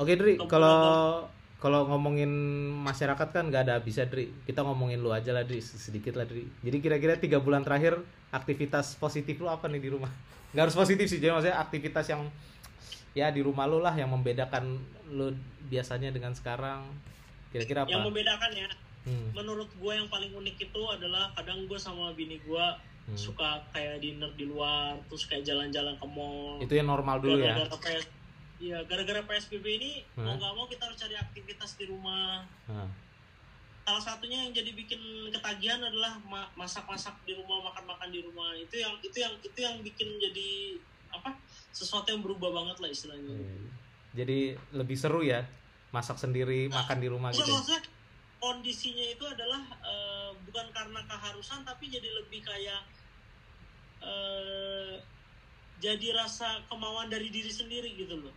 Oke Dri, kalau kalau ngomongin masyarakat kan nggak ada habisnya Dri. Kita ngomongin lu aja lah Dri, sedikit lah Dri. Jadi kira-kira tiga bulan terakhir aktivitas positif lu apa nih di rumah? Nggak harus positif sih, jadi maksudnya aktivitas yang ya di rumah lu lah yang membedakan lu biasanya dengan sekarang. Kira-kira yang apa? membedakan ya Hmm, menurut gue yang paling unik itu adalah kadang gue sama bini gue hmm. suka kayak dinner di luar terus kayak jalan-jalan ke mall Itu yang normal dulu ya. PS Iya, gara-gara PSBB ini Hmm. mau nggak mau kita harus cari aktivitas di rumah. Nah, Salah satunya yang jadi bikin ketagihan adalah ma- masak-masak di rumah, makan-makan di rumah. Itu yang itu yang itu yang bikin jadi apa? Sesuatu yang berubah banget lah istilahnya. iya. Jadi lebih seru ya masak sendiri, makan di rumah gitu. ya. maksudnya kondisinya itu adalah eh, bukan karena keharusan tapi jadi lebih kayak eh, jadi rasa kemauan dari diri sendiri gitu loh.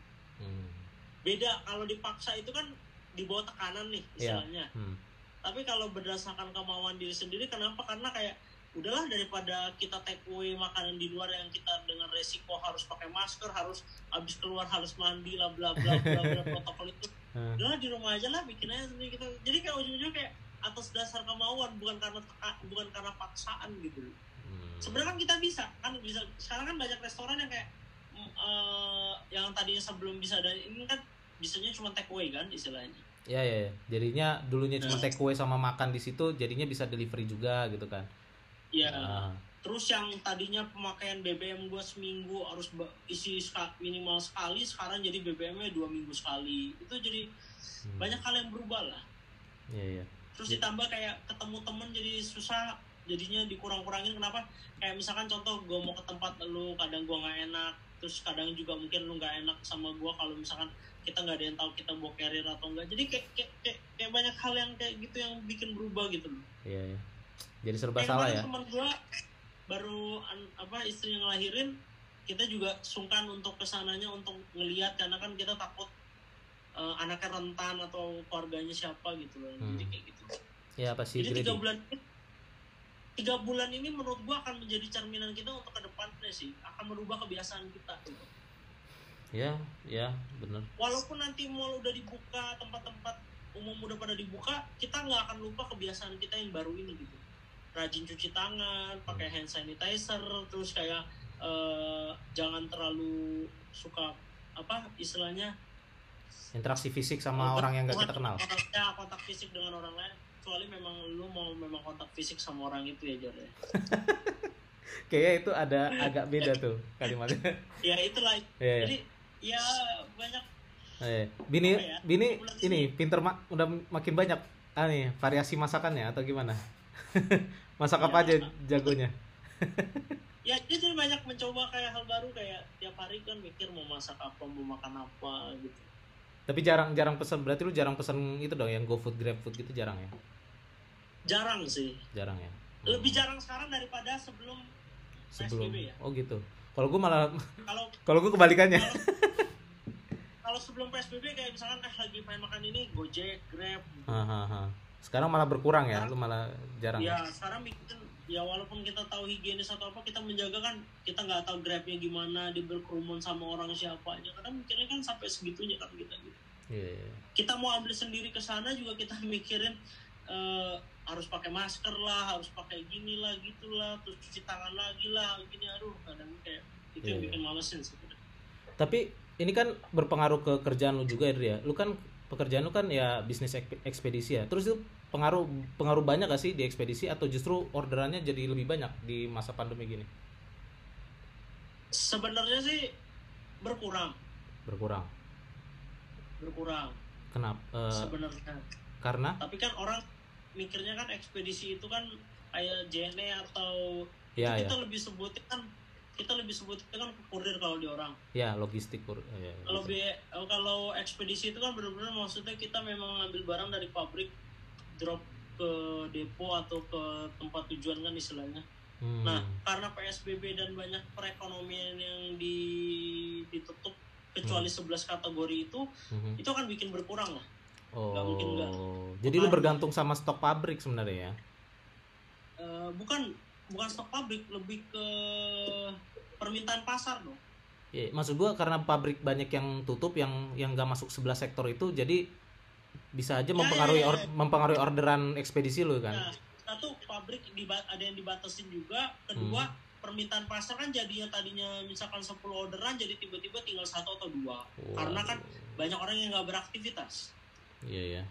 Beda kalau dipaksa itu kan di bawah tekanan nih Iya. istilahnya. Hmm. Tapi kalau berdasarkan kemauan diri sendiri kenapa? Karena kayak udahlah daripada kita take away makanan di luar yang kita dengan resiko harus pakai masker, harus habis keluar harus mandi lah bla bla bla bla protokol itu udahlah di rumah aja lah bikin aja sendiri gitu jadi kayak ujung-ujungnya kayak atas dasar kemauan bukan karena teka- bukan karena paksaan gitu Hmm. sebenarnya kan kita bisa kan bisa sekarang kan banyak restoran yang kayak eh, yang tadinya sebelum bisa dan ini kan bisanya cuma take away kan istilahnya Ya ya, ya. jadinya dulunya cuma Nah. take away sama makan di situ, jadinya bisa delivery juga gitu kan. ya Ah, terus yang tadinya pemakaian BBM gua seminggu harus isi minimal sekali sekarang jadi BBM-nya dua minggu sekali itu jadi hmm. banyak hal yang berubah lah Iya iya. terus Jadi- ditambah kayak ketemu temen jadi susah jadinya dikurang-kurangin kenapa kayak misalkan contoh gue mau ke tempat lu kadang gue nggak enak terus kadang juga mungkin lu nggak enak sama gue kalau misalkan kita nggak ada yang tahu kita bawa carrier atau enggak jadi kayak, kayak, kayak, kayak banyak hal yang kayak gitu yang bikin berubah gitu loh Iya iya. Jadi serba kayak salah ya. temen gue baru an- apa istrinya ngelahirin kita juga sungkan untuk ke sananya untuk ngelihat karena kan kita takut eh, anaknya rentan atau keluarganya siapa gitu loh Hmm. jadi kayak gitu Ya apa sih jadi tiga bulan ini tiga bulan ini menurut gua akan menjadi cerminan kita untuk ke depannya sih akan merubah kebiasaan kita gitu. Ya ya bener. walaupun nanti mall udah dibuka tempat-tempat umum udah pada dibuka kita nggak akan lupa kebiasaan kita yang baru ini gitu rajin cuci tangan pakai hand sanitizer terus kayak eh, jangan terlalu suka apa istilahnya Interaksi fisik sama orang yang gak kita kenal. ya kontak fisik dengan orang lain kecuali memang lu mau memang kontak fisik sama orang itu ya Jor ya. Kayaknya itu ada agak beda tuh kalimatnya. ya itulah Iya. iya. jadi ya banyak Eh, Bini, Apa ya? Bini ini pinter mak udah makin banyak ah nih variasi masakannya atau gimana? Masak apa Ya. aja jagonya? ya dia jadi banyak mencoba kayak hal baru kayak tiap hari kan mikir mau masak apa mau makan apa gitu Tapi jarang jarang pesan berarti lu jarang pesan itu dong yang GoFood, GrabFood gitu jarang ya? jarang sih Jarang ya. Hmm. lebih jarang sekarang daripada sebelum sebelum. PSBB ya Oh gitu. Kalau gue malah kalau kalau gue kebalikannya. kalau sebelum psbb kayak misalkan eh lagi pengen makan ini gojek grab gitu. Hahaha. Sekarang malah berkurang ya, lu malah jarang. ya sekarang bikin ya walaupun kita tahu higienis atau apa kita menjaga kan kita nggak tahu grabnya gimana dia berkerumun sama orang siapa aja karena mikirnya kan sampai segitunya kan kita gitu Iya, iya. kita mau ambil sendiri ke sana juga kita mikirin eh, harus pakai masker lah harus pakai gini lah gitulah terus cuci tangan lagi lah gini aduh kadang kayak itu yang Iya, bikin malesin sebenarnya Tapi ini kan berpengaruh ke kerjaan lu juga ya, Lu kan pekerjaan lu kan ya bisnis ek- ekspedisi ya. Terus itu pengaruh pengaruh banyak gak sih di ekspedisi atau justru orderannya jadi lebih banyak di masa pandemi gini? sebenarnya sih berkurang Berkurang. berkurang Kenapa? Eh, sebenarnya karena tapi kan orang mikirnya kan ekspedisi itu kan kayak JNE atau ya itu ya kita lebih sebutnya kan kita lebih sebutnya kan kurir kalau di orang. Ya logistik pur ya, kalau eh, kalau ekspedisi itu kan benar-benar maksudnya kita memang ngambil barang dari pabrik drop ke depo atau ke tempat tujuan kan istilahnya. Hmm. nah karena psbb dan banyak perekonomian yang di, ditutup kecuali 11 kategori itu Mhm. itu akan bikin berkurang lah Oh, nggak mungkin nggak. jadi lu bergantung sama stok pabrik sebenarnya ya? Eh, bukan bukan stok pabrik lebih ke permintaan pasar dong Iya, maksud gua karena pabrik banyak yang tutup yang yang nggak masuk sebelah sektor itu jadi bisa aja Ya, mempengaruhi ya, ya, or- mempengaruhi orderan ekspedisi lu kan. Nah, satu pabrik ada yang dibatasin juga. Kedua, Hmm. permintaan pasar kan jadinya tadinya misalkan 10 orderan jadi tiba-tiba tinggal satu atau dua. Waduh. Karena kan banyak orang yang nggak beraktivitas. Iya ya.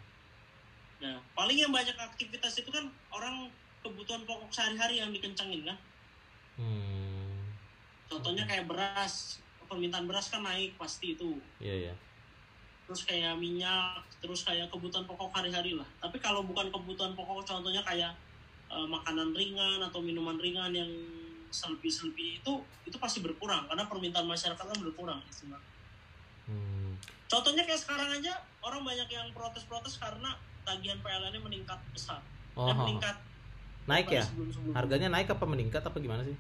Nah, paling yang banyak aktivitas itu kan orang kebutuhan pokok sehari-hari yang dikencengin kan. Hmm. Contohnya kayak beras, permintaan beras kan naik pasti itu. Iya ya. Terus kayak minyak, terus kayak kebutuhan pokok hari-hari lah. Tapi kalau bukan kebutuhan pokok, contohnya kayak eh, makanan ringan atau minuman ringan yang selebih-selebih itu, itu pasti berkurang karena permintaan masyarakat kan berkurang. Gitu. Hmm. Contohnya kayak sekarang aja orang banyak yang protes-protes karena tagihan PLN-nya meningkat besar. Oh, Dan meningkat naik ya? sebelum-sebelumnya. Harganya naik apa meningkat apa gimana sih?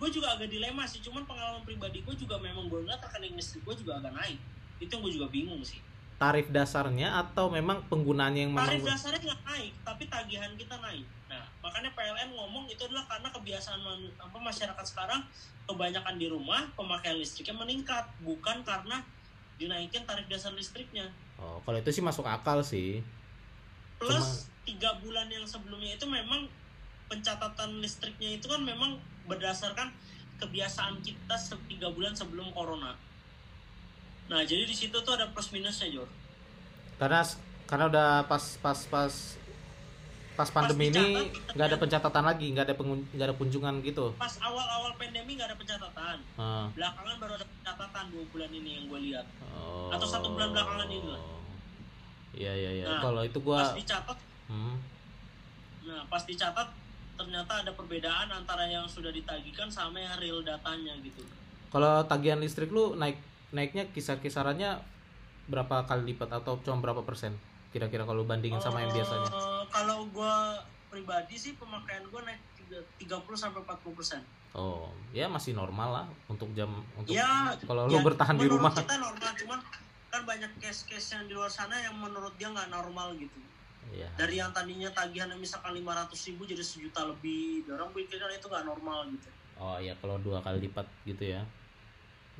gue Eh, juga agak dilema sih cuman pengalaman pribadi gue juga memang gue ngeliat rekening listrik gue juga agak naik itu yang gue juga bingung sih Tarif dasarnya atau memang penggunaannya yang tarif memang dasarnya nggak naik tapi tagihan kita naik nah makanya PLN ngomong itu adalah karena kebiasaan apa masyarakat sekarang kebanyakan di rumah pemakaian listriknya meningkat bukan karena dinaikin tarif dasar listriknya Oh, kalau itu sih masuk akal sih. plus tiga bulan yang sebelumnya itu memang pencatatan listriknya itu kan memang berdasarkan kebiasaan kita tiga bulan sebelum corona. Nah jadi di situ tuh ada plus minusnya Jor. Karena karena udah pas pas pas pas pandemi ini dicatat, nggak ada pencatatan lagi, nggak ada nggak ada kunjungan gitu. Pas awal-awal pandemi nggak ada pencatatan. Ah, Belakangan baru ada pencatatan dua bulan ini yang gue lihat. oh. Atau satu bulan belakangan ini lah. Iya iya iya. Nah, Kalau itu Pas gua dicatat, hmm, nah pas dicatat ternyata ada perbedaan antara yang sudah ditagihkan sama yang real datanya gitu. kalau tagihan listrik lu naik naiknya kisar-kisarannya berapa kali lipat atau cuma berapa persen? Kira-kira kalau bandingin sama yang biasanya? Eh, kalau gua pribadi sih pemakaian gua naik tiga- 30 sampai 40 persen. Oh, ya masih normal lah untuk jam untuk Ya, kalau ya, lu bertahan di rumah. kita normal, cuman kan banyak case-case yang di luar sana yang menurut dia nggak normal gitu. Iya. Dari yang tadinya tagihannya misalkan 500 ribu jadi sejuta lebih, orang pikirkan itu nggak normal gitu. Oh iya kalau dua kali lipat gitu ya.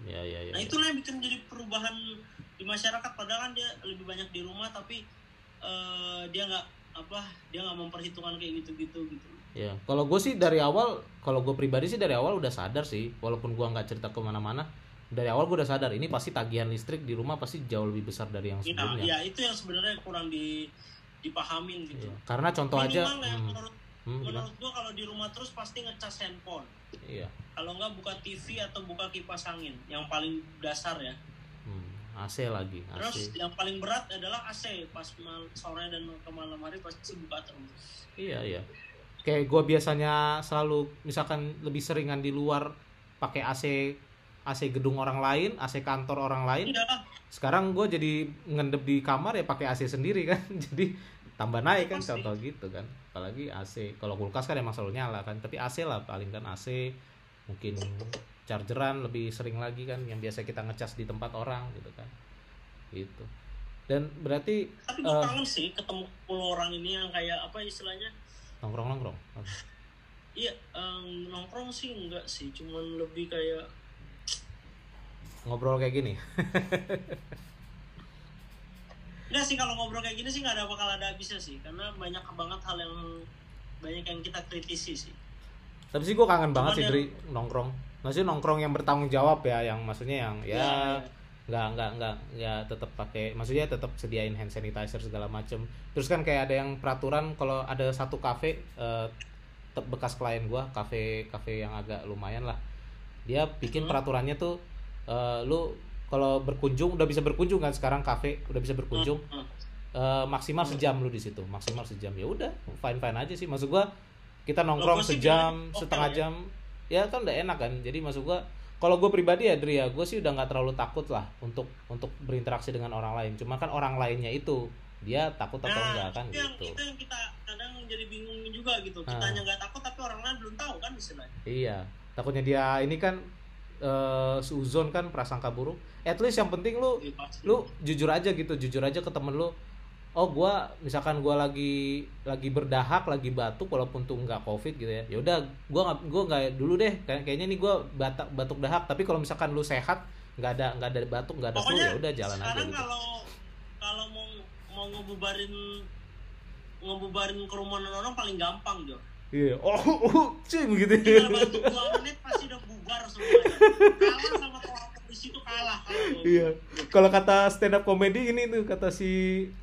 Ya ya ya. Nah itulah yang bikin jadi perubahan di masyarakat. Padahal kan dia lebih banyak di rumah, tapi eh, dia nggak apa, dia nggak memperhitungkan kayak gitu-gitu gitu. Ya, kalau gue sih dari awal, kalau gue pribadi sih dari awal udah sadar sih, walaupun gue nggak cerita ke mana-mana, dari awal gue udah sadar ini pasti tagihan listrik di rumah pasti jauh lebih besar dari yang Ya, sebelumnya. ya itu yang sebenarnya kurang di dipahamin gitu. Iya. Karena contoh aja, Minimal ya, hmm, menurut hmm, menurut gua kalau di rumah terus pasti ngecas handphone. iya, Kalau nggak buka TV atau buka kipas angin, yang paling dasar ya. hmm, AC lagi, Terus AC. yang paling berat adalah AC pas mal- sore dan ke malam hari pasti buka terus. Iya iya. Kayak gue biasanya selalu misalkan lebih seringan di luar pakai AC AC gedung orang lain, AC kantor orang lain. Iya, Sekarang gue jadi ngendep di kamar ya pakai AC sendiri kan, jadi tambah naik kan Pasti. contoh gitu kan. Apalagi AC. Kalau kulkas kan emang selalu nyala kan, tapi AC lah paling kan AC mungkin chargeran lebih sering lagi kan yang biasa kita ngecas di tempat orang gitu kan. Gitu. Dan berarti tapi gue kangen sih ketemu 10 orang ini yang kayak apa istilahnya? nongkrong-nongkrong. Iya, em, nongkrong sih enggak sih, cuman lebih kayak Ngobrol kayak gini. Enggak sih kalau ngobrol kayak gini sih nggak ada bakal ada habisnya sih karena banyak banget hal yang banyak yang kita kritisi sih. Tapi sih gue kangen banget Cuman sih yang- nongkrong. Maksudnya nongkrong yang bertanggung jawab ya, yang maksudnya yang ya Iya, nggak nggak nggak ya tetap pakai, maksudnya tetap sediain hand sanitizer segala macem. Terus kan kayak ada yang peraturan kalau ada satu kafe eh, bekas klien gua, kafe kafe yang agak lumayan lah. Dia bikin Hmm. peraturannya tuh eh, lu kalau berkunjung udah bisa berkunjung kan sekarang kafe udah bisa berkunjung Hmm, hmm. Eh, maksimal sejam lu di situ maksimal sejam ya udah fine fine aja sih maksud gua kita nongkrong sejam setengah ya. jam ya kan udah enak kan jadi maksud gua kalau gue pribadi ya Dri ya gue sih udah nggak terlalu takut lah untuk untuk berinteraksi dengan orang lain cuma kan orang lainnya itu dia takut atau Nah, enggak kan itu yang, gitu itu yang kita kadang jadi bingung juga gitu. Kita Ah. hanya nggak takut tapi orang lain belum tahu kan istilahnya. iya takutnya dia ini kan eh suzon kan prasangka buruk at least yang penting lu pasti. lu jujur aja gitu jujur aja ke temen lu. Oh gua misalkan gua lagi lagi berdahak lagi batuk walaupun tuh nggak covid gitu ya. Ya udah gua nggak gua nggak dulu deh. Kayak kayaknya nih gua batak batuk dahak. Tapi kalau misalkan lu sehat nggak ada nggak ada batuk nggak ada flu ya udah jalan aja sekarang gitu. kalau kalau mau mau ngebubarin ngebubarin kerumunan orang paling gampang Jo. Iya oh, oh cing gitu tinggal bantu dua menit pasti udah bubar semuanya. Kalah sama situ kalah. Iya. Kalau kata stand up comedy ini tuh kata si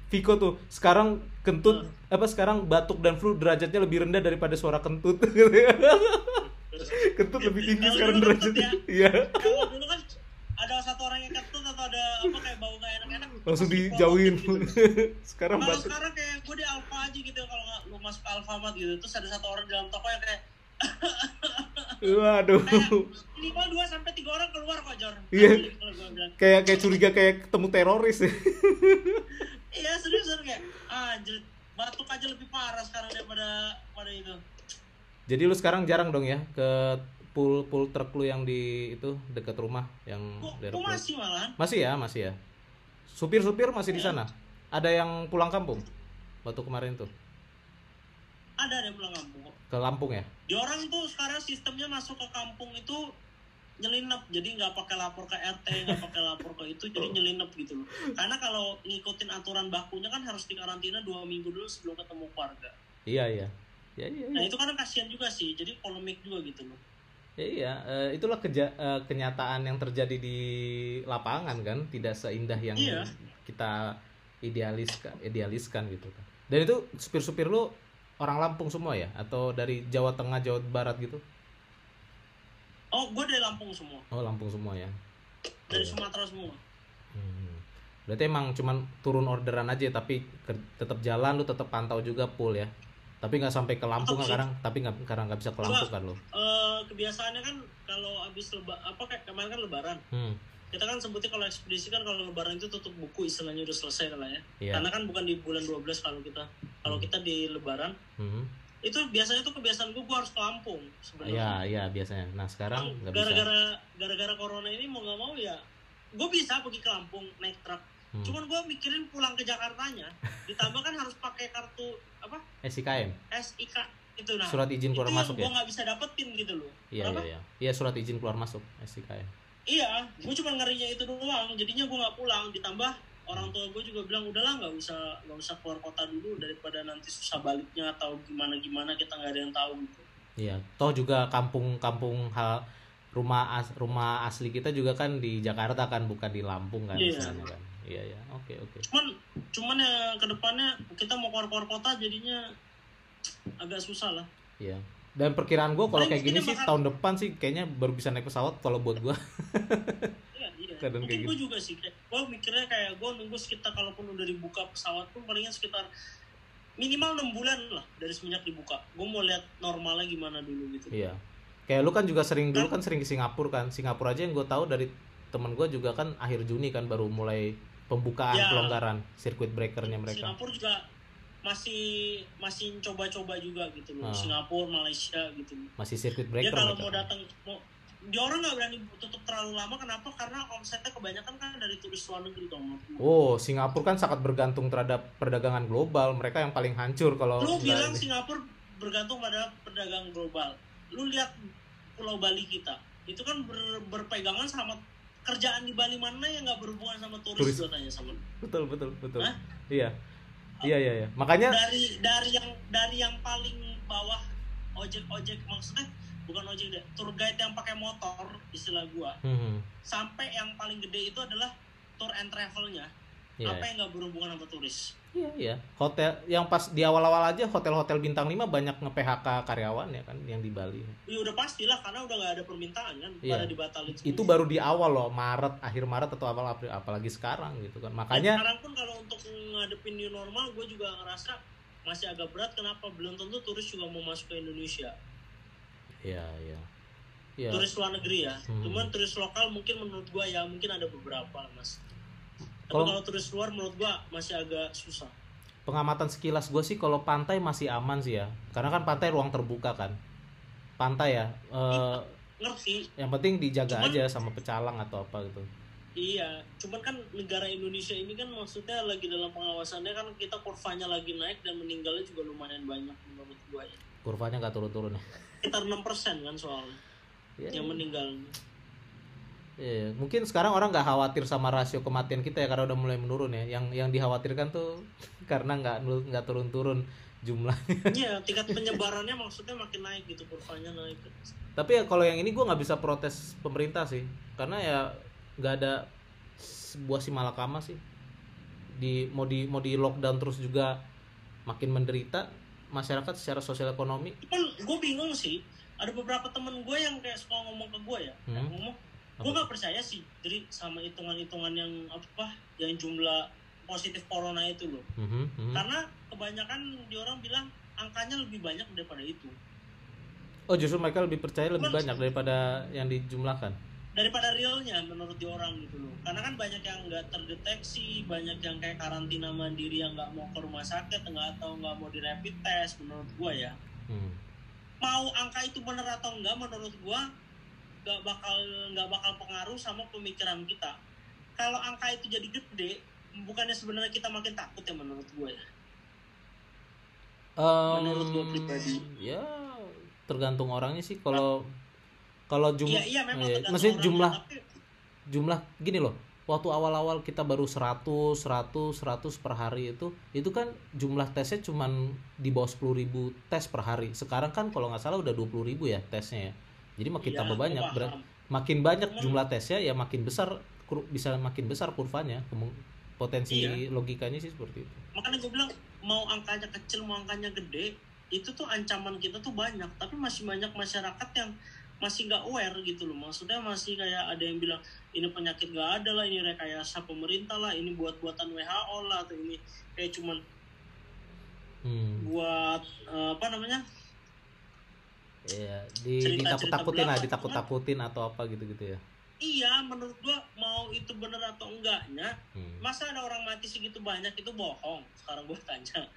Viko tuh, sekarang kentut apa sekarang batuk dan flu derajatnya lebih rendah daripada suara kentut. kentut lebih tinggi Kalau sekarang derajatnya. ya. Iya. kalau dulu kan ada satu orang yang kentut atau ada apa kayak bau gak enak-enak Langsung dijauhin. gitu. sekarang kalau sekarang kayak gue di Alfa aja gitu kalau lu masuk ke Alfamart gitu terus ada satu orang di dalam toko yang kayak Waduh. minimal dua sampai tiga orang keluar kok Jor Iya. Bilang. kayak kayak curiga kayak ketemu teroris. iya serius kayak anjir batuk aja lebih parah sekarang daripada pada itu Jadi lu sekarang jarang dong ya ke pool pool truk lu yang di itu dekat rumah yang kok masih malahan Masih ya, masih ya. Supir-supir masih di sana. Ada yang pulang kampung. Waktu kemarin tuh ada ada yang pulang kampung ke Lampung ya. di orang tuh sekarang sistemnya masuk ke kampung itu nyelinap jadi nggak pakai lapor ke RT nggak pakai lapor ke itu jadi nyelinap gitu loh karena kalau ngikutin aturan bakunya kan harus dikarantina dua minggu dulu sebelum ketemu keluarga Iya iya. Ya iya. nah iya. itu karena kasihan juga sih jadi polemik juga gitu loh Ya, iya. Eh, itulah keja- eh, kenyataan yang terjadi di lapangan kan, tidak seindah yang Iya. kita idealiskan, idealiskan gitu kan. Dan itu supir-supir lu orang Lampung semua ya, atau dari Jawa Tengah, Jawa Barat gitu? oh gue dari Lampung semua Oh Lampung semua ya. dari Iya. Sumatera semua Hmm. Berarti emang cuman turun orderan aja tapi tetap jalan lu tetap pantau juga full ya. Tapi nggak sampai ke Lampung sekarang, tapi nggak karena nggak bisa ke Lampung kan lu. Eh, kebiasaannya kan kalau abis leba apa kayak kemarin kan lebaran Hmm. Kita kan sebutnya kalau ekspedisi kan kalau lebaran itu tutup buku istilahnya udah selesai lah ya Iya. karena kan bukan di bulan 12 kalau kita kalau kita di lebaran Hmm. itu biasanya tuh kebiasaan gue gue harus ke Lampung Iya, sebenarnya iya biasanya. Nah, sekarang bisa. gara-gara gara-gara corona ini mau nggak mau ya gue bisa pergi ke Lampung naik truk Hmm. cuman gue mikirin pulang ke Jakartanya ditambah kan harus pakai kartu apa SIKM, SIK itu nah surat izin keluar itu masuk gue ya. nggak bisa dapetin gitu loh Iya, iya, iya. Iya, surat izin keluar masuk SIKM. Iya, gue cuma ngerinya itu doang. Jadinya gue nggak pulang. Ditambah orang tua gue juga bilang udahlah nggak usah nggak usah keluar kota dulu daripada nanti susah baliknya atau gimana gimana kita nggak ada yang tahu gitu. Iya, toh juga kampung-kampung hal rumah as, rumah asli kita juga kan di Jakarta kan bukan di Lampung kan Iya. misalnya kan. Iya, iya. Oke, oke. Cuman cuman ya ke depannya kita mau keluar keluar kota jadinya agak susah lah. Iya. Dan perkiraan gua kalau Paling kayak gini sih bakal- tahun depan sih kayaknya baru bisa naik pesawat kalau buat gua. Iya, iya. Kadang Mungkin kayak gue juga sih. Gue mikirnya kayak gue nunggu sekitar kalaupun udah dibuka pesawat pun palingan sekitar minimal enam bulan lah dari semenjak dibuka. Gue mau lihat normalnya gimana dulu gitu. Iya. Kayak lu kan juga sering dulu kan sering ke Singapura kan. Singapura aja yang gue tahu dari temen gua juga kan akhir Juni kan baru mulai pembukaan Ya. pelonggaran sirkuit breakernya mereka. Singapura juga masih masih coba-coba juga gitu loh. Ah. Singapura, Malaysia gitu. Masih sirkuit Dia breaker kalau mereka. mau datang mau dia orang nggak berani tutup terlalu lama kenapa? Karena omsetnya kebanyakan kan dari turis luar negeri kalau gua. Oh, Singapura kan sangat bergantung terhadap perdagangan global. Mereka yang paling hancur kalau Lu bilang ini. Singapura bergantung pada perdagangan global. Lu lihat Pulau Bali kita. Itu kan ber- berpegangan sama kerjaan di Bali mana yang nggak berhubungan sama turis, Turis. gua tanya sama betul betul betul. Hah? Iya. Iya iya iya. Makanya dari dari yang dari yang paling bawah ojek ojek maksudnya bukan ojek deh tour guide yang pakai motor istilah gua hmm, sampai yang paling gede itu adalah tour and travelnya iya. apa yang nggak berhubungan sama turis Iya iya. Hotel yang pas di awal-awal aja hotel-hotel bintang 5 banyak nge-PHK karyawan ya kan yang di Bali. ya udah pastilah karena udah nggak ada permintaan kan Iya. pada dibatalin semua. Itu baru di awal loh, Maret, akhir Maret atau awal April, apalagi sekarang gitu kan. Dan Makanya sekarang pun kalau untuk ngadepin new normal gue juga ngerasa masih agak berat kenapa belum tentu turis juga mau masuk ke Indonesia iya iya. Iya. turis luar negeri ya Hmm. cuman turis lokal mungkin menurut gua ya mungkin ada beberapa mas Kalau- kalau turis luar menurut gua masih agak susah. Pengamatan sekilas gue sih kalau pantai masih aman sih ya. Karena kan pantai ruang terbuka kan. Pantai ya eh, ngerti. yang penting dijaga Cuman- aja sama pecalang atau apa gitu. Iya, cuman kan negara Indonesia ini kan maksudnya lagi dalam pengawasannya kan kita kurvanya lagi naik dan meninggalnya juga lumayan banyak menurut gua ya. kurvanya nggak turun-turun ya? Sekitar 6% kan soalnya Iya, yang meninggal. Iya. mungkin sekarang orang nggak khawatir sama rasio kematian kita ya karena udah mulai menurun ya yang yang dikhawatirkan tuh karena nggak nggak turun-turun jumlahnya Iya, tingkat penyebarannya maksudnya makin naik gitu kurvanya naik. tapi ya kalau yang ini gua nggak bisa protes pemerintah sih karena ya nggak ada sebuah si malakama sih di mau di mau di lockdown terus juga makin menderita masyarakat secara sosial ekonomi Cuman gue bingung sih, ada beberapa temen gue yang kayak suka ngomong ke gue ya, Hmm. ngomong, gue gak percaya sih, jadi sama hitungan-hitungan yang apa, yang jumlah positif corona itu loh. Mhm, mhm. Karena kebanyakan di orang bilang angkanya lebih banyak daripada itu. oh justru mereka lebih percaya lebih Cuman- banyak daripada yang dijumlahkan Daripada realnya menurut di orang gitu loh. Karena kan banyak yang nggak terdeteksi, banyak yang kayak karantina mandiri yang nggak mau ke rumah sakit, nggak atau nggak mau di rapid test menurut gue ya. Hmm. mau angka itu benar atau enggak menurut gua nggak bakal nggak bakal pengaruh sama pemikiran kita. Kalau angka itu jadi gede bukannya sebenarnya kita makin takut ya menurut gua ya? Em, Menurut gua pribadi. ya tergantung orangnya sih. Kalau kalau jumlah iya iya memang iya, maksudnya jumlah tapi jumlah gini loh waktu awal-awal kita baru 100 100 100 per hari itu itu kan jumlah tesnya cuman di bawah 10.000 tes per hari. Sekarang kan kalau nggak salah udah 20.000 ya tesnya ya jadi makin iya, tambah banyak paham. Ber- makin banyak jumlah tesnya ya makin besar kur- bisa makin besar kurvanya potensi Iya. logikanya sih seperti itu makanya gue bilang mau angkanya kecil mau angkanya gede itu tuh ancaman kita tuh banyak tapi masih banyak masyarakat yang masih nggak aware gitu loh maksudnya masih kayak ada yang bilang ini penyakit nggak ada lah ini rekayasa pemerintah lah ini buat buatan WHO lah atau ini kayak cuman hmm. buat eh, apa namanya Iya, di ditakut-takutin lah, ditakut-takutin atau apa gitu-gitu ya. iya menurut gua mau itu bener atau enggaknya Hmm. masa ada orang mati segitu banyak itu bohong sekarang gua tanya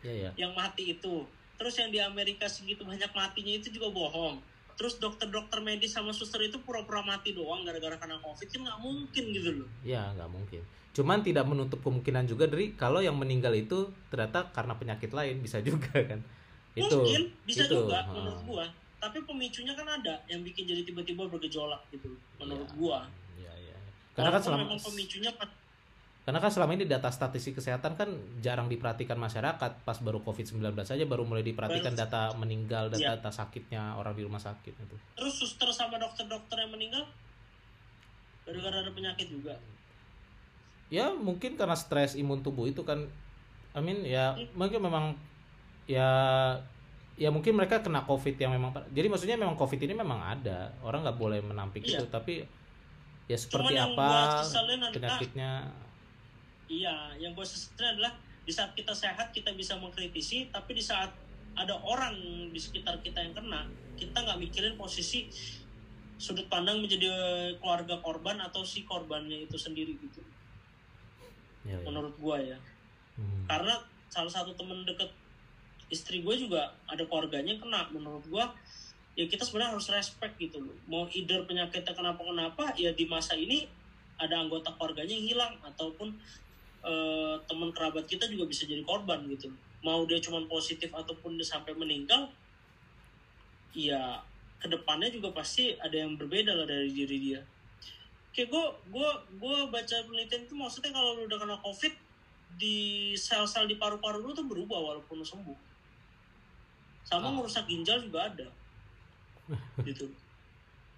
Iya, iya. yang mati itu terus yang di Amerika segitu banyak matinya itu juga bohong terus dokter-dokter medis sama suster itu pura-pura mati doang gara-gara kena covid kan nggak mungkin gitu loh Ya, nggak mungkin. Cuman tidak menutup kemungkinan juga dari kalau yang meninggal itu ternyata karena penyakit lain bisa juga kan. Itu. mungkin bisa itu, juga ha. menurut gua tapi pemicunya kan ada yang bikin jadi tiba-tiba bergejolak gitu menurut Iya. gua Iya, iya. Karena kan selama memang pemicunya karena kan selama ini data statistik kesehatan kan jarang diperhatikan masyarakat pas baru Covid-19 saja baru mulai diperhatikan Baru- data meninggal dan Iya. data sakitnya orang di rumah sakit itu. terus suster sama dokter-dokter yang meninggal gara-gara ada penyakit juga ya mungkin karena stres imun tubuh itu kan I mean ya mungkin memang ya ya mungkin mereka kena covid yang memang jadi maksudnya memang covid ini memang ada orang nggak boleh menampik Iya. itu tapi ya seperti yang apa penyakitnya Iya, yang gue sesalin adalah di saat kita sehat kita bisa mengkritisi, tapi di saat ada orang di sekitar kita yang kena, kita nggak mikirin posisi sudut pandang menjadi keluarga korban atau si korbannya itu sendiri gitu. ya, ya. Menurut gue ya, Hmm. karena salah satu temen deket istri gue juga ada keluarganya kena. Menurut gue ya kita sebenarnya harus respect gitu loh. Mau either penyakitnya kenapa kenapa, ya di masa ini ada anggota keluarganya yang hilang ataupun eh, teman kerabat kita juga bisa jadi korban gitu. Mau dia cuma positif ataupun dia sampai meninggal, ya ke depannya juga pasti ada yang berbeda lah dari diri dia. Kayak gue gue gue baca penelitian itu maksudnya kalau lu udah kena covid di sel-sel di paru-paru lu tuh berubah walaupun lu sembuh. Sama Ah. ngerusak ginjal juga ada. gitu.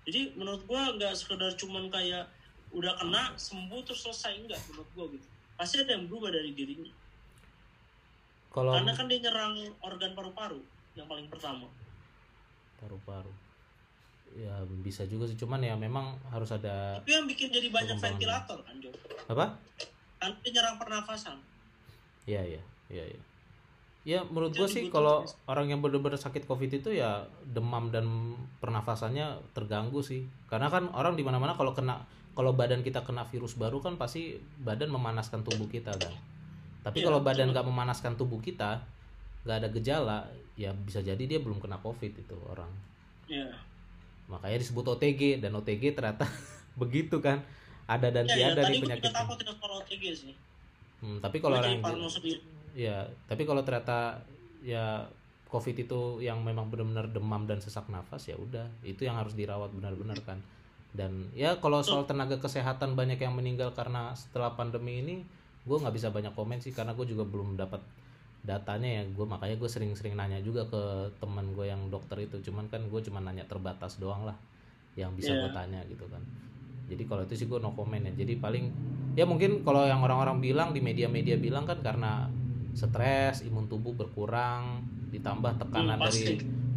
Jadi menurut gua nggak sekedar cuman kayak udah kena sembuh terus selesai enggak menurut gua gitu. Pasti ada yang berubah dari dirinya. kalau Karena kan dia nyerang organ paru-paru yang paling pertama. paru-paru ya bisa juga sih cuman ya memang harus ada Tapi yang bikin jadi banyak ventilator kan, Jo. apa Kan dia nyerang pernafasan. Iya iya iya iya. Ya menurut Itu gue sih kalau orang yang benar-benar sakit covid itu ya demam dan pernafasannya terganggu sih. Karena kan orang di mana-mana kalau kena kalau badan kita kena virus baru kan pasti badan memanaskan tubuh kita kan. Tapi Iya, kalau badan nggak memanaskan tubuh kita, nggak ada gejala, ya bisa jadi dia belum kena covid itu orang. Ya. Makanya disebut OTG dan OTG ternyata begitu kan. ada dan ya, ya, tiada takut ya kalau OTG sih Hmm, tapi kalau orang parno sendiri ya, tapi kalau ternyata ya COVID itu yang memang benar-benar demam dan sesak nafas ya udah, itu yang harus dirawat benar-benar kan. Dan ya kalau soal tenaga kesehatan banyak yang meninggal karena setelah pandemi ini, gue nggak bisa banyak komen sih karena gue juga belum dapat datanya ya. Gue makanya gue sering-sering nanya juga ke teman gue yang dokter itu. Cuman kan gue cuma nanya terbatas doang lah yang bisa Iya. gue tanya gitu kan. Jadi kalau itu sih gue no comment ya. Jadi paling ya mungkin kalau yang orang-orang bilang di media-media bilang kan karena stres imun tubuh berkurang ditambah tekanan Hmm, dari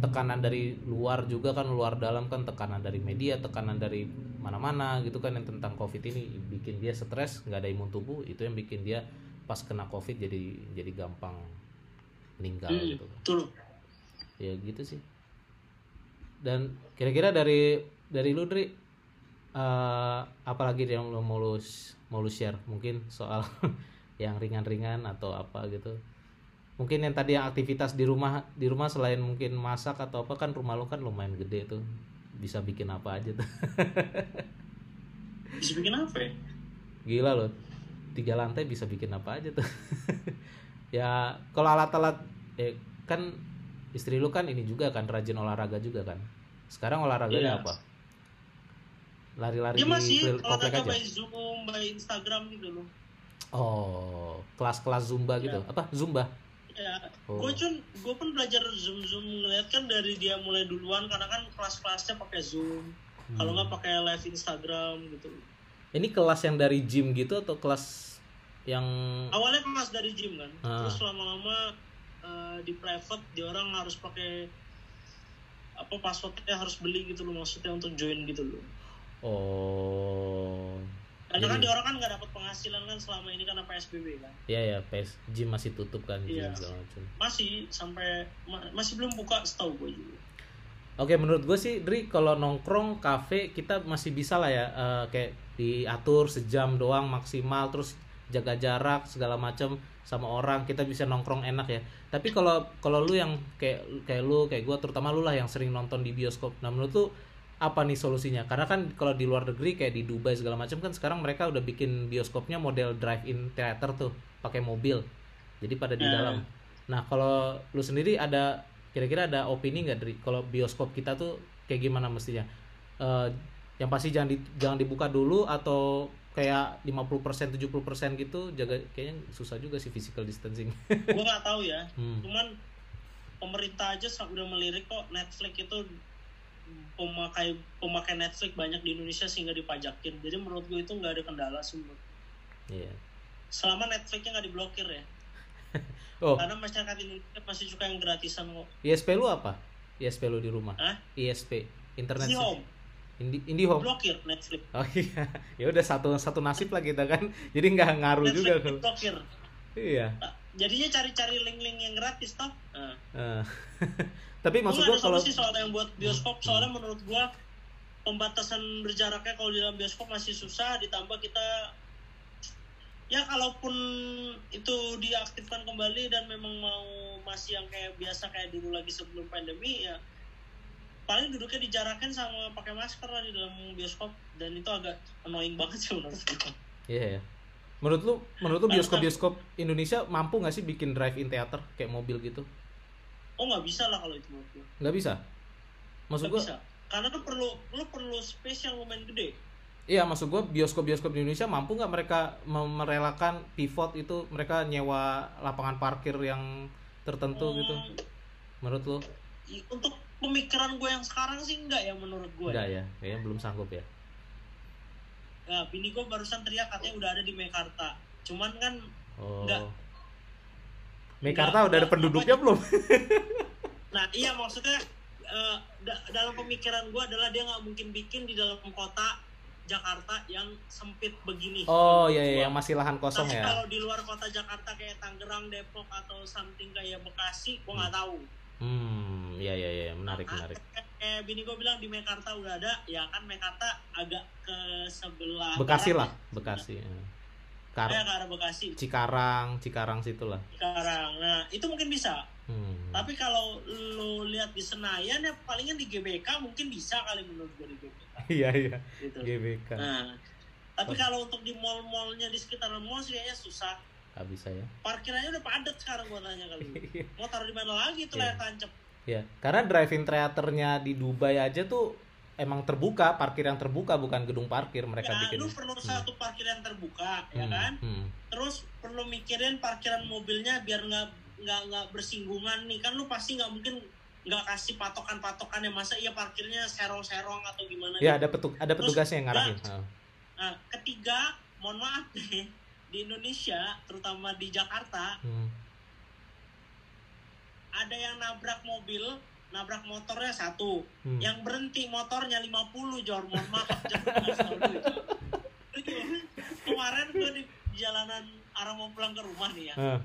tekanan dari luar juga kan luar dalam kan tekanan dari media tekanan dari mana-mana gitu kan yang tentang covid ini. Bikin dia stres nggak ada imun tubuh itu yang bikin dia pas kena covid jadi jadi gampang meninggal Hmm, gitu kan. betul. Ya gitu sih. Dan kira-kira dari dari lu Dri eh, apalagi yang lo mau lu mau lu share? Mungkin soal yang ringan-ringan atau apa gitu. Mungkin yang tadi yang aktivitas di rumah di rumah selain mungkin masak atau apa kan rumah lu kan lumayan gede tuh. Bisa bikin apa aja tuh. Bisa bikin apa ya? Gila loh tiga lantai bisa bikin apa aja tuh. Ya kalau alat-alat eh, kan istri lu kan ini juga kan rajin olahraga juga kan. Sekarang olahraganya Iya. apa? Lari-lari di masih olahraga aja? by zoom by instagram gitu loh oh kelas-kelas zumba gitu? Iya. apa? Zumba? Ya Oh. gue gue pun belajar zoom zoom ngeliat kan dari dia mulai duluan karena kan kelas-kelasnya pakai zoom. Hmm. kalau nggak pakai live instagram gitu. Ini kelas yang dari gym gitu atau kelas yang awalnya kelas dari gym kan. Ah. terus lama-lama eh, di private dia orang harus pakai apa passwordnya harus beli gitu loh maksudnya untuk join gitu loh. Oh karena kan dia orang kan nggak dapat penghasilan kan selama ini karena psbb kan? Ya ya PS gym masih tutup kan gym Iya. macam. Masih sampai ma- masih belum buka setahu gue juga. Oke menurut gue sih Dri kalau nongkrong kafe kita masih bisa lah ya eh, kayak diatur sejam doang maksimal terus jaga jarak segala macam sama orang kita bisa nongkrong enak ya. Tapi kalau kalau lu yang kayak kayak lu kayak gue terutama lu lah yang sering nonton di bioskop. Nah menurut lu apa nih solusinya? Karena kan kalau di luar negeri kayak di Dubai segala macam kan sekarang mereka udah bikin bioskopnya model drive-in theater tuh pakai mobil. Jadi pada di Hmm. dalam. Nah kalau lu sendiri ada kira-kira ada opini nggak dari kalau bioskop kita tuh kayak gimana mestinya? Eh, yang pasti jangan di, jangan dibuka dulu atau kayak 50% 70% gitu jaga kayaknya susah juga sih physical distancing. Gue nggak tahu ya. Hmm. cuman pemerintah aja udah melirik kok Netflix itu pemakai pemakai Netflix banyak di Indonesia sehingga dipajakin. Jadi menurut gue itu nggak ada kendala sih menurut Iya. selama Netflixnya nggak diblokir ya. Oh. Karena masyarakat Indonesia masih suka yang gratisan kok. ISP lu apa? ISP lu di rumah? Hah? ISP internet sih. home. Indi, IndiHome blokir Netflix. Oh iya. Ya udah satu satu nasib lah kita kan. Jadi nggak ngaruh Netflix juga kalau diblokir. Iya. Nah, jadinya cari-cari link-link yang gratis toh. Nah. Tapi Gue maksud ada kalau solusi soal yang buat bioskop soalnya menurut gua pembatasan berjaraknya kalau di dalam bioskop masih susah ditambah kita ya kalaupun itu diaktifkan kembali dan memang mau masih yang kayak biasa kayak dulu lagi sebelum pandemi ya paling duduknya dijarakin sama pakai masker lah di dalam bioskop dan itu agak annoying banget sih menurut gua Iya ya. Menurut lu, menurut lu Karena bioskop-bioskop Indonesia mampu nggak sih bikin drive-in theater kayak mobil gitu? Oh nggak bisa lah kalau itu menurut gua Nggak bisa. Maksud gua, bisa karena lu perlu lu perlu space yang lumayan gede iya maksud gua bioskop-bioskop di Indonesia mampu nggak mereka merelakan pivot itu mereka nyewa lapangan parkir yang tertentu gitu? Hmm, Menurut lu? i- untuk pemikiran gue yang sekarang sih enggak ya menurut gue Enggak ya, kayaknya belum sanggup ya. ya bini gue barusan teriak katanya udah ada di Mekarta cuman kan Oh. Nggak. Mekarta udah ada penduduknya belum? nah iya maksudnya eh, da- dalam pemikiran gue adalah dia nggak mungkin bikin di dalam kota Jakarta yang sempit begini Oh iya iya yang masih lahan kosong Tapi ya. kalau di luar kota Jakarta kayak Tangerang, Depok atau something kayak Bekasi, gue nggak tahu. Hmm, iya iya iya menarik Nah, menarik. Kayak, kayak bini gue bilang di Mekarta udah ada, ya kan Mekarta agak ke sebelah Bekasi lah, ya. Bekasi. ya. Ya, Kar ke arah Bekasi Cikarang, Cikarang situlah. sekarang. Nah itu mungkin bisa. Hmm. Tapi kalau lu lihat di Senayan ya palingan di GBK mungkin bisa kali menurut gue di GBK. Iya iya. Gitu. GBK. Nah, tapi kalau untuk di mall-mallnya di sekitaran mall sih kayaknya susah nggak bisa ya parkirannya udah padat sekarang gua tanya kali mau taruh di mana lagi tuh Iya. layar tancap ya karena drive-in theaternya di Dubai aja tuh emang terbuka parkir yang terbuka bukan gedung parkir mereka ya bikin lu perlu satu parkir yang terbuka ya Hmm, kan hmm. terus perlu mikirin parkiran mobilnya biar nggak nggak nggak bersinggungan nih kan lu pasti nggak mungkin nggak kasih patokan-patokan ya masa iya parkirnya serong-serong atau gimana ya gitu. ada petu ada Terus, petugasnya yang ngarahin nah. Nah, ketiga, mohon maaf nih, di Indonesia, terutama di Jakarta, Hmm. ada yang nabrak mobil, nabrak motornya satu. Hmm. Yang berhenti motornya 50, Jor. Mohon maaf. Itu, Kemarin gue di jalanan arah mau pulang ke rumah nih ya. Heeh.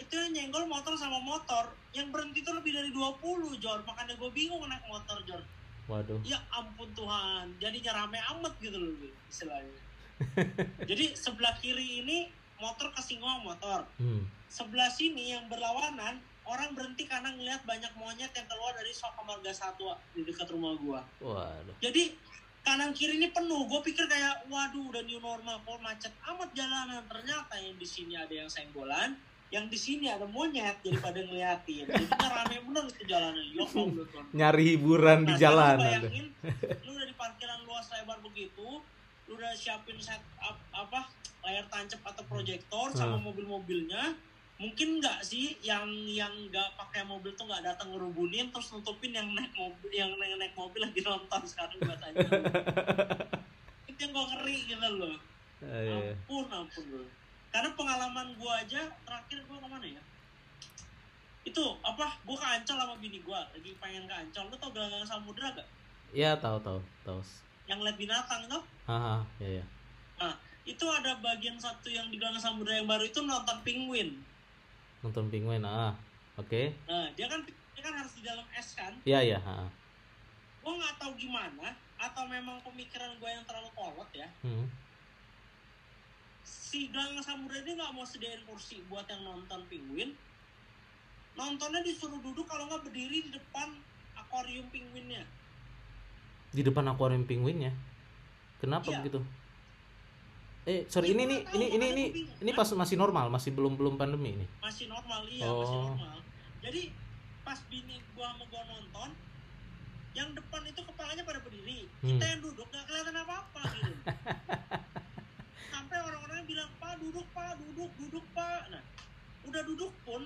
Itu yang nyenggol motor sama motor. Yang berhenti itu lebih dari 20, Jor. Makanya gue bingung naik motor, Jor. waduh Ya ampun Tuhan. Jadinya rame amat gitu loh istilahnya. Jadi sebelah kiri ini motor kesinggung motor. Hmm. Sebelah sini yang berlawanan orang berhenti karena ngelihat banyak monyet yang keluar dari Soka Marga Satwa di dekat rumah gua. waduh Jadi kanan kiri ini penuh. Gue pikir kayak waduh udah new normal kok macet amat jalanan. Ternyata yang di sini ada yang senggolan, yang di sini ada monyet jadi pada ngeliatin. Jadinya rame bener itu jalanan. Ya Allah, Tuhan. nyari hiburan di Nah, jalan lu ada. bayangin, lu udah di parkiran luas lebar begitu, lu udah siapin set up, apa layar tancap atau proyektor sama Hmm. mobil-mobilnya. Mungkin nggak sih yang yang nggak pakai mobil tuh nggak datang ngerubunin terus nutupin yang naik mobil yang naik, naik mobil lagi nonton sekarang gua tanya. Itu yang gua ngeri gitu loh. Eh, iya. Ampun, ampun loh. Karena pengalaman gua aja terakhir gua ke mana ya? Itu apa? Gua ke Ancol sama bini gua lagi pengen ke Ancol. Lu tau Gelanggang Samudra gak? ya tahu tahu tahu yang lihat binatang tuh haha ya ya itu ada bagian satu yang di Gelanggang Samudra yang baru itu nonton penguin nonton penguin ah oke. Nah dia kan dia kan harus di dalam es kan? Ya ya ha. gua nggak tahu gimana atau memang pemikiran gua yang terlalu kolot ya. Hmm. si Gelanggang Samudra ini nggak mau sediain kursi buat yang nonton penguin. Nontonnya disuruh duduk kalau nggak berdiri di depan akuarium penguinnya. Di depan akuarium penguinnya? Kenapa Iya. begitu eh sorry Ya, ini ini ini ini ini ini pas masih normal masih belum belum pandemi ini? Masih normal iya masih Oh. normal. Jadi pas bini gua sama gua nonton yang depan itu kepalanya pada berdiri. Kita Hmm. yang duduk nggak kelihatan apa apa gitu. Sampai orang-orang bilang pak duduk pak duduk duduk pak nah udah duduk pun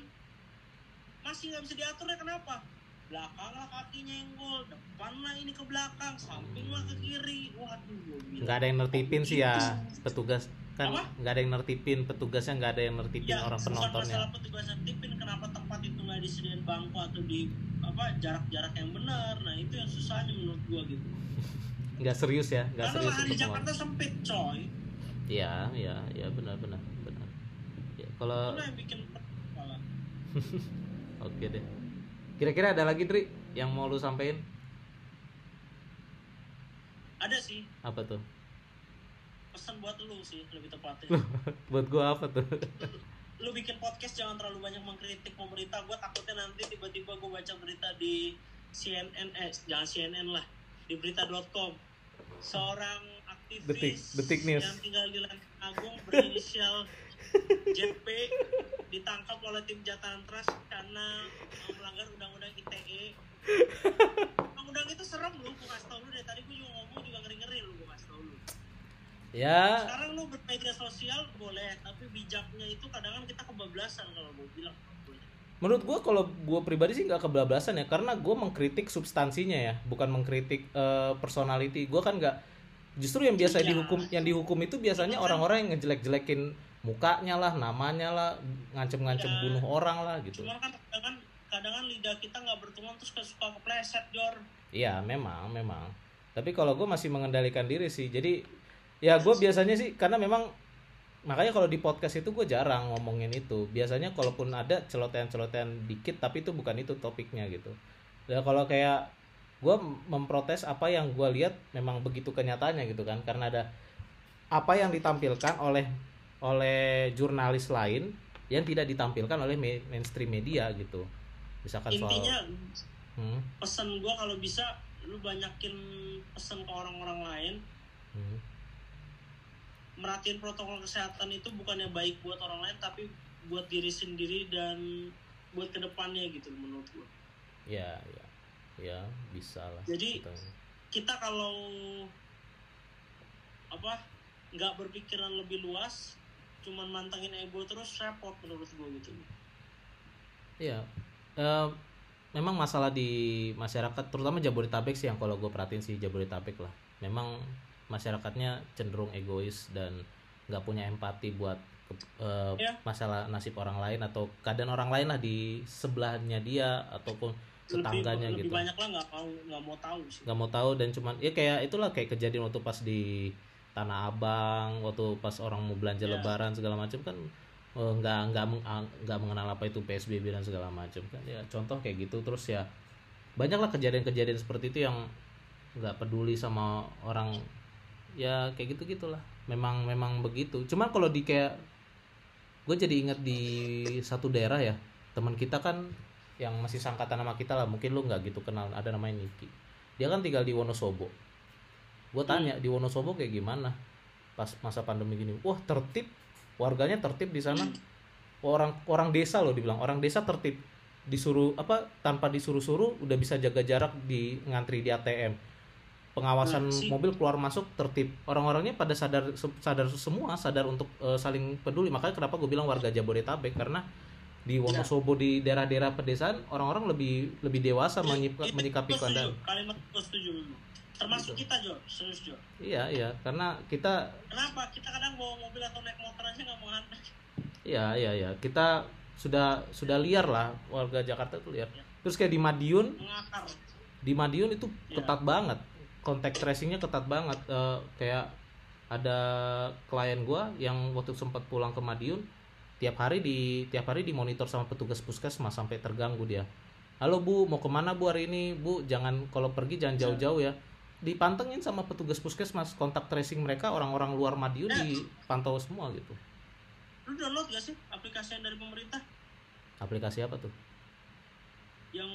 masih nggak bisa diatur ya kenapa belakang lah kakinya yang gol depan lah ini ke belakang samping lah ke kiri. Waduh nggak ada yang nertipin sih ya petugas. Kan nggak ada yang nertipin petugasnya nggak ada yang nertipin Ya, orang penontonnya. masalah petugas tipin kenapa tempat itu nggak disediain bangku atau di apa jarak-jarak yang benar. Nah itu yang susahnya menurut gua gitu. Nggak serius ya nggak karena serius lahan di Jakarta ngomong. sempit coy. Iya iya iya benar benar benar. Ya, kalau oke deh kira-kira ada lagi Tri yang mau lu sampein ada sih. Apa tuh? Pesan buat lu sih lebih tepatnya. Buat gua apa tuh? Lu bikin podcast jangan terlalu banyak mengkritik pemerintah. Gua takutnya nanti tiba-tiba gua baca berita di CNN eh jangan CNN lah di berita.com seorang aktivis Detik- Detik News. yang tinggal di Lenteng Agung berinisial JP ditangkap oleh tim Jatan Trust karena uh, melanggar undang-undang ITE undang-undang itu serem lu gua kasih tau lu dari tadi gua juga ngomong juga ngeri-ngeri lu gua kasih tau lu. Ya. Sekarang lu bermedia sosial boleh tapi bijaknya itu kadang kan kita kebablasan kalau gue bilang. Menurut gua kalau gua pribadi sih nggak kebablasan ya karena gua mengkritik substansinya ya bukan mengkritik eh, personality. Gua kan nggak justru yang biasa Iya. dihukum yang dihukum itu biasanya orang-orang yang ngejelek-jelekin mukanya lah namanya lah ngancem-ngancem Iya. bunuh orang lah gitu cuman kan kadang kadang kan lidah kita nggak bertulang terus suka kepleset jor Iya memang memang. Tapi kalau gue masih mengendalikan diri sih. Jadi ya gue biasanya sih karena memang makanya kalau di podcast itu gue jarang ngomongin itu. Biasanya kalaupun ada celotehan-celotehan dikit tapi itu bukan itu topiknya gitu. Ya kalau kayak gue memprotes apa yang gue lihat memang begitu kenyataannya gitu kan karena ada apa yang ditampilkan oleh oleh jurnalis lain yang tidak ditampilkan oleh me- mainstream media gitu. Misalkan soal intinya Hmm, pesan gue kalau bisa lu banyakin pesan ke orang-orang lain. Hmm. merhatiin protokol kesehatan itu bukannya baik buat orang lain tapi buat diri sendiri dan buat ke depannya gitu menurut gue ya ya. Ya bisa lah Jadi- Kita- kita kalau apa nggak berpikiran lebih luas cuman mantengin ego terus repot menurut gue gitu Iya, Eh, memang masalah di masyarakat, terutama Jabodetabek sih yang kalau gue perhatiin sih Jabodetabek lah. Memang masyarakatnya cenderung egois dan nggak punya empati buat ke- eh, Iya. masalah nasib orang lain atau keadaan orang lain lah di sebelahnya dia ataupun tetangganya lebih, gitu. lebih banyak lah nggak mau nggak mau tahu sih Nggak mau tahu dan cuman ya kayak itulah kayak kejadian waktu pas di Tanah Abang, waktu pas orang mau belanja Iya. Lebaran segala macam kan eh, nggak nggak meng- ah, nggak mengenal apa itu PSBB dan segala macam kan. Ya contoh kayak gitu terus ya banyaklah kejadian-kejadian seperti itu yang nggak peduli sama orang. Ya kayak gitu gitulah memang memang begitu. Cuman kalau di kayak gue jadi ingat di satu daerah ya teman kita kan yang masih sangkatan nama kita lah mungkin lu nggak gitu kenal ada namanya Niki. Dia kan tinggal di Wonosobo gue tanya di Wonosobo kayak gimana? Pas masa pandemi gini. Wah tertib. Warganya tertib di sana. Orang orang desa loh dibilang. Orang desa tertib. Disuruh apa tanpa disuruh-suruh udah bisa jaga jarak di ngantri di ATM pengawasan Nah, mobil keluar masuk tertib. Orang-orangnya pada sadar sadar semua sadar untuk eh, saling peduli. Makanya kenapa gue bilang warga Jabodetabek? Karena di Wonosobo di daerah-daerah pedesaan orang-orang lebih lebih dewasa menyikapi keadaan. Kalimat setuju. Termasuk Gitu. kita Jo serius Jo iya iya. Karena kita kenapa? Kita kadang bawa mobil atau naik motor aja nggak mau nganter Iya iya iya. Kita sudah sudah liar lah. Warga Jakarta tuh liar. Terus kayak di Madiun mengakar. di Madiun itu Iya. ketat banget. Kontak tracingnya ketat banget. Eh, kayak ada klien gua yang waktu sempat pulang ke Madiun tiap hari di tiap hari dimonitor sama petugas puskesmas sampai terganggu dia. Halo bu mau ke mana bu hari ini? Bu jangan kalau pergi jangan jauh-jauh ya dipantengin sama petugas puskesmas kontak tracing mereka orang-orang luar Madiun dipantau semua gitu. Lu download gak sih aplikasi yang dari pemerintah? Aplikasi apa tuh? Yang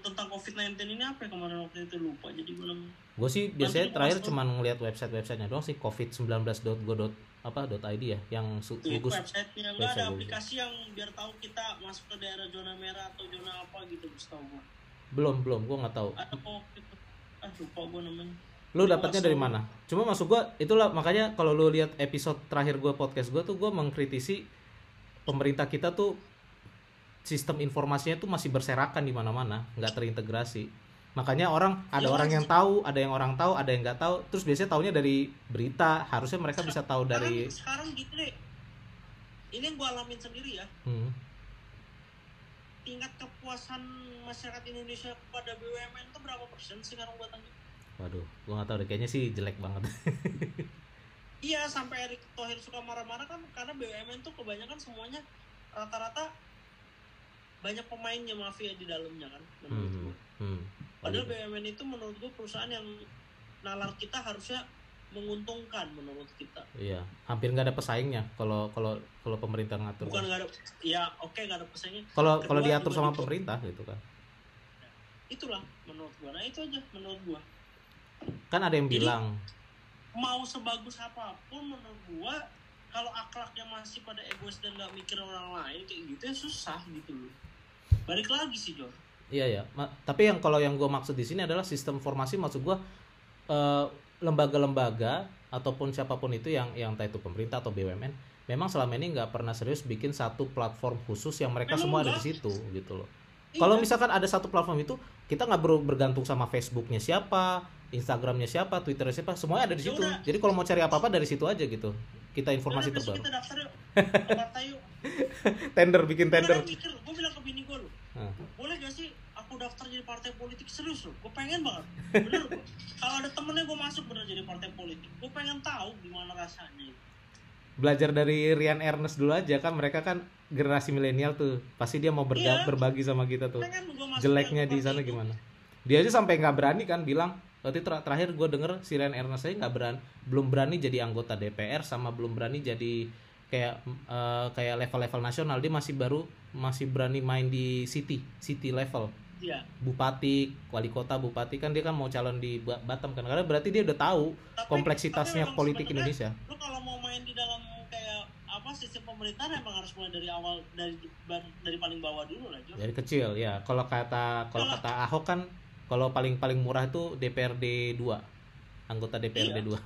tentang COVID-19 ini apa ya kemarin waktu itu? Lupa jadi gue namanya gue sih biasanya Nanti terakhir cuma ngeliat website websitenya doang sih covid19.go apa .id ya yang su- Tuh, gugus website-nya. Website ada aplikasi yang biar tahu kita masuk ke daerah zona merah atau zona apa gitu gua. Belum belum gue nggak tahu. Ada gitu. Ah lupa gua namanya lu dapatnya dari mana? Cuma masuk gue itulah makanya kalau lu lihat episode terakhir gue podcast gue tuh gue mengkritisi pemerintah kita tuh sistem informasinya tuh masih berserakan di mana-mana nggak terintegrasi. Makanya orang ada Ya, orang yang tahu ada yang orang tahu ada yang nggak tahu. Terus biasanya taunya dari berita harusnya mereka bisa tahu dari sekarang, sekarang gitu deh. Ini yang gua alamin sendiri ya. Hmm, tingkat kepuasan masyarakat Indonesia kepada BUMN itu berapa persen sih sekarang gua tanya waduh gue nggak tahu deh kayaknya sih jelek banget iya sampai Erick Thohir suka marah-marah kan karena BUMN tuh kebanyakan semuanya rata-rata banyak pemainnya mafia di dalamnya kan menurut hmm, gua. hmm. Padahal BUMN itu menurut gue perusahaan yang nalar kita harusnya menguntungkan menurut kita. Iya, hampir nggak ada pesaingnya kalau kalau kalau pemerintah ngatur. Bukan nggak ada, ya oke nggak ada pesaingnya. Kalau kalau diatur sama itu. pemerintah gitu kan. Itulah menurut gue. Nah itu aja menurut gue. Kan ada yang Jadi- bilang, Mau sebagus apa pun menurut gue, kalau akhlaknya masih pada egois dan nggak mikir orang lain kayak gitu ya susah gitu loh. Balik lagi sih Jor. iya ya. Ma- tapi yang kalau yang gue maksud di sini adalah sistem formasi maksud gue eh, lembaga-lembaga ataupun siapa pun itu yang yang entah itu pemerintah atau BUMN memang selama ini nggak pernah serius bikin satu platform khusus yang mereka Memang semua ada di situ gitu loh. Kalau Iya. misalkan ada satu platform itu, kita nggak perlu bergantung sama Facebooknya siapa, Instagramnya siapa, Twitternya siapa, semuanya ada di Ya situ. udah. Jadi kalau mau cari apa-apa dari situ aja gitu. Kita informasi Yaudah, terbaru. kita daftar yuk. Tender bikin tender. mikir, gue bilang ke bini gue loh, Nah, boleh gak sih aku daftar jadi partai politik serius loh gue pengen banget bener gue kalau ada temennya gue masuk bener jadi partai politik gue pengen tahu gimana rasanya Belajar dari Rian Ernest dulu aja kan mereka kan generasi milenial tuh. Pasti dia mau Iya. berbagi sama kita tuh. Jeleknya di sana itu. gimana? Dia aja sampai nggak berani kan bilang Waktu ter- terakhir gue denger si Rian Ernest aja nggak berani, belum berani jadi anggota DPR sama belum berani jadi kayak eh, kayak level-level nasional dia masih baru masih berani main di city city level dia bupati wali kota bupati kan dia kan mau calon di Ba- Batam kan. Karena berarti dia udah tahu Tapi- kompleksitasnya tapi politik Indonesia. lu kalau mau main di dalam kayak apa sistem pemerintahan emang harus mulai dari awal dari dari paling bawah dulu lah Jo. dari kecil ya. Kalau kata kalau Kalau- kata Ahok kan kalau paling paling murah itu DPRD 2 anggota DPRD Iya. 2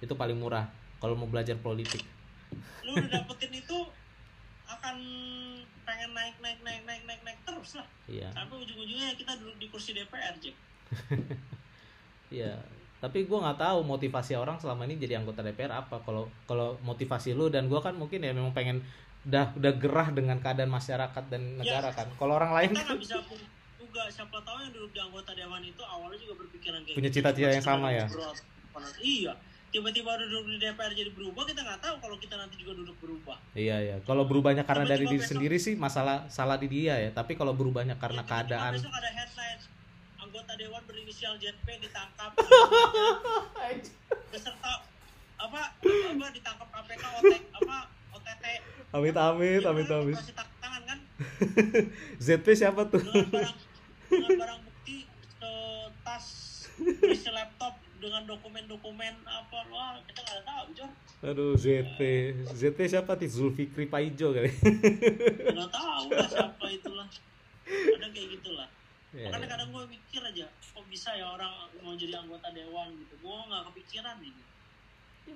itu paling murah kalau mau belajar politik. Lu udah dapetin itu akan pengen naik naik naik naik naik naik terus lah. Iya. Sampai ujung-ujungnya kita duduk di kursi DPR Jack iya. Tapi gua nggak tahu motivasi orang selama ini jadi anggota DPR apa. Kalau kalau motivasi lu dan gua kan mungkin ya memang pengen udah udah gerah dengan keadaan masyarakat dan negara kan. Kalau orang lain kita nggak bisa juga siapa tahu yang duduk di anggota dewan itu awalnya juga berpikiran kayak Punya gitu. cita-cita yang sama ya? iya tiba-tiba udah duduk di DPR jadi berubah kita nggak tahu kalau kita nanti juga duduk berubah Iya iya. Kalau berubahnya karena dari Tiba-tiba diri besok- sendiri sih masalah salah di dia ya. Tapi kalau berubahnya karena Ya, keadaan besok ada headline anggota dewan berinisial JP ditangkap beserta apa apa ditangkap KPK OT apa OTT Amit amit Gimana amit amit. tangan kan ZP siapa tuh? dengan barang dengan barang bukti eh, tas berisi laptop dengan dokumen-dokumen apa wah kita nggak tahu Jor Aduh ZP. ZP siapa tuh? Zulfikri Paijo kali. nggak tahu lah siapa itulah kadang kayak gitulah Iya, makanya kadang gue mikir aja kok bisa ya orang mau jadi anggota dewan gitu gue nggak kepikiran gitu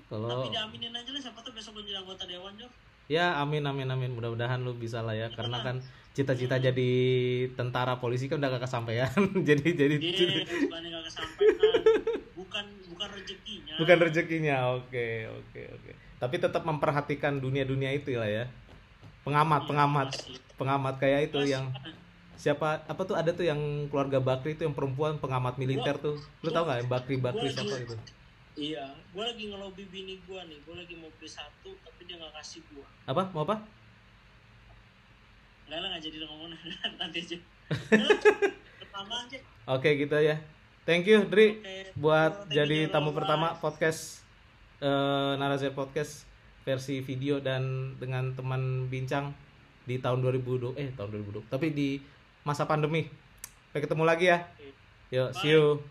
Kalau tapi diaminin aja lah siapa tuh besok gue jadi anggota dewan Jor ya amin amin amin mudah-mudahan lu bisa lah ya karena kan cita-cita Hmm. jadi tentara polisi kan udah gak kesampaian. jadi jadi Iya, bukan nggak kesampaian bukan bukan rezekinya bukan rezekinya. Oke oke oke. Tapi tetap memperhatikan dunia-dunia itu lah ya. Pengamat Iya, pengamat pasti. pengamat kayak itu Pasti. yang siapa apa tuh ada tuh yang keluarga Bakri itu yang perempuan pengamat militer tuh lu tau nggak yang Bakri Bakri Gua siapa lagi- itu Iya, gue lagi ngelobi bini gue nih, gue lagi mau beli satu, tapi dia nggak kasih gue. apa mau apa Enggak lah, nggak jadi ngomong nanti aja. Pertama aja. oke gitu ya thank you Dri Oke. buat Thank you, jadi Jero. tamu pertama podcast eh Narazer podcast versi video dan dengan teman bincang di tahun 2020 eh tahun 2020 tapi di masa pandemi. Sampai ketemu lagi ya. Yuk see you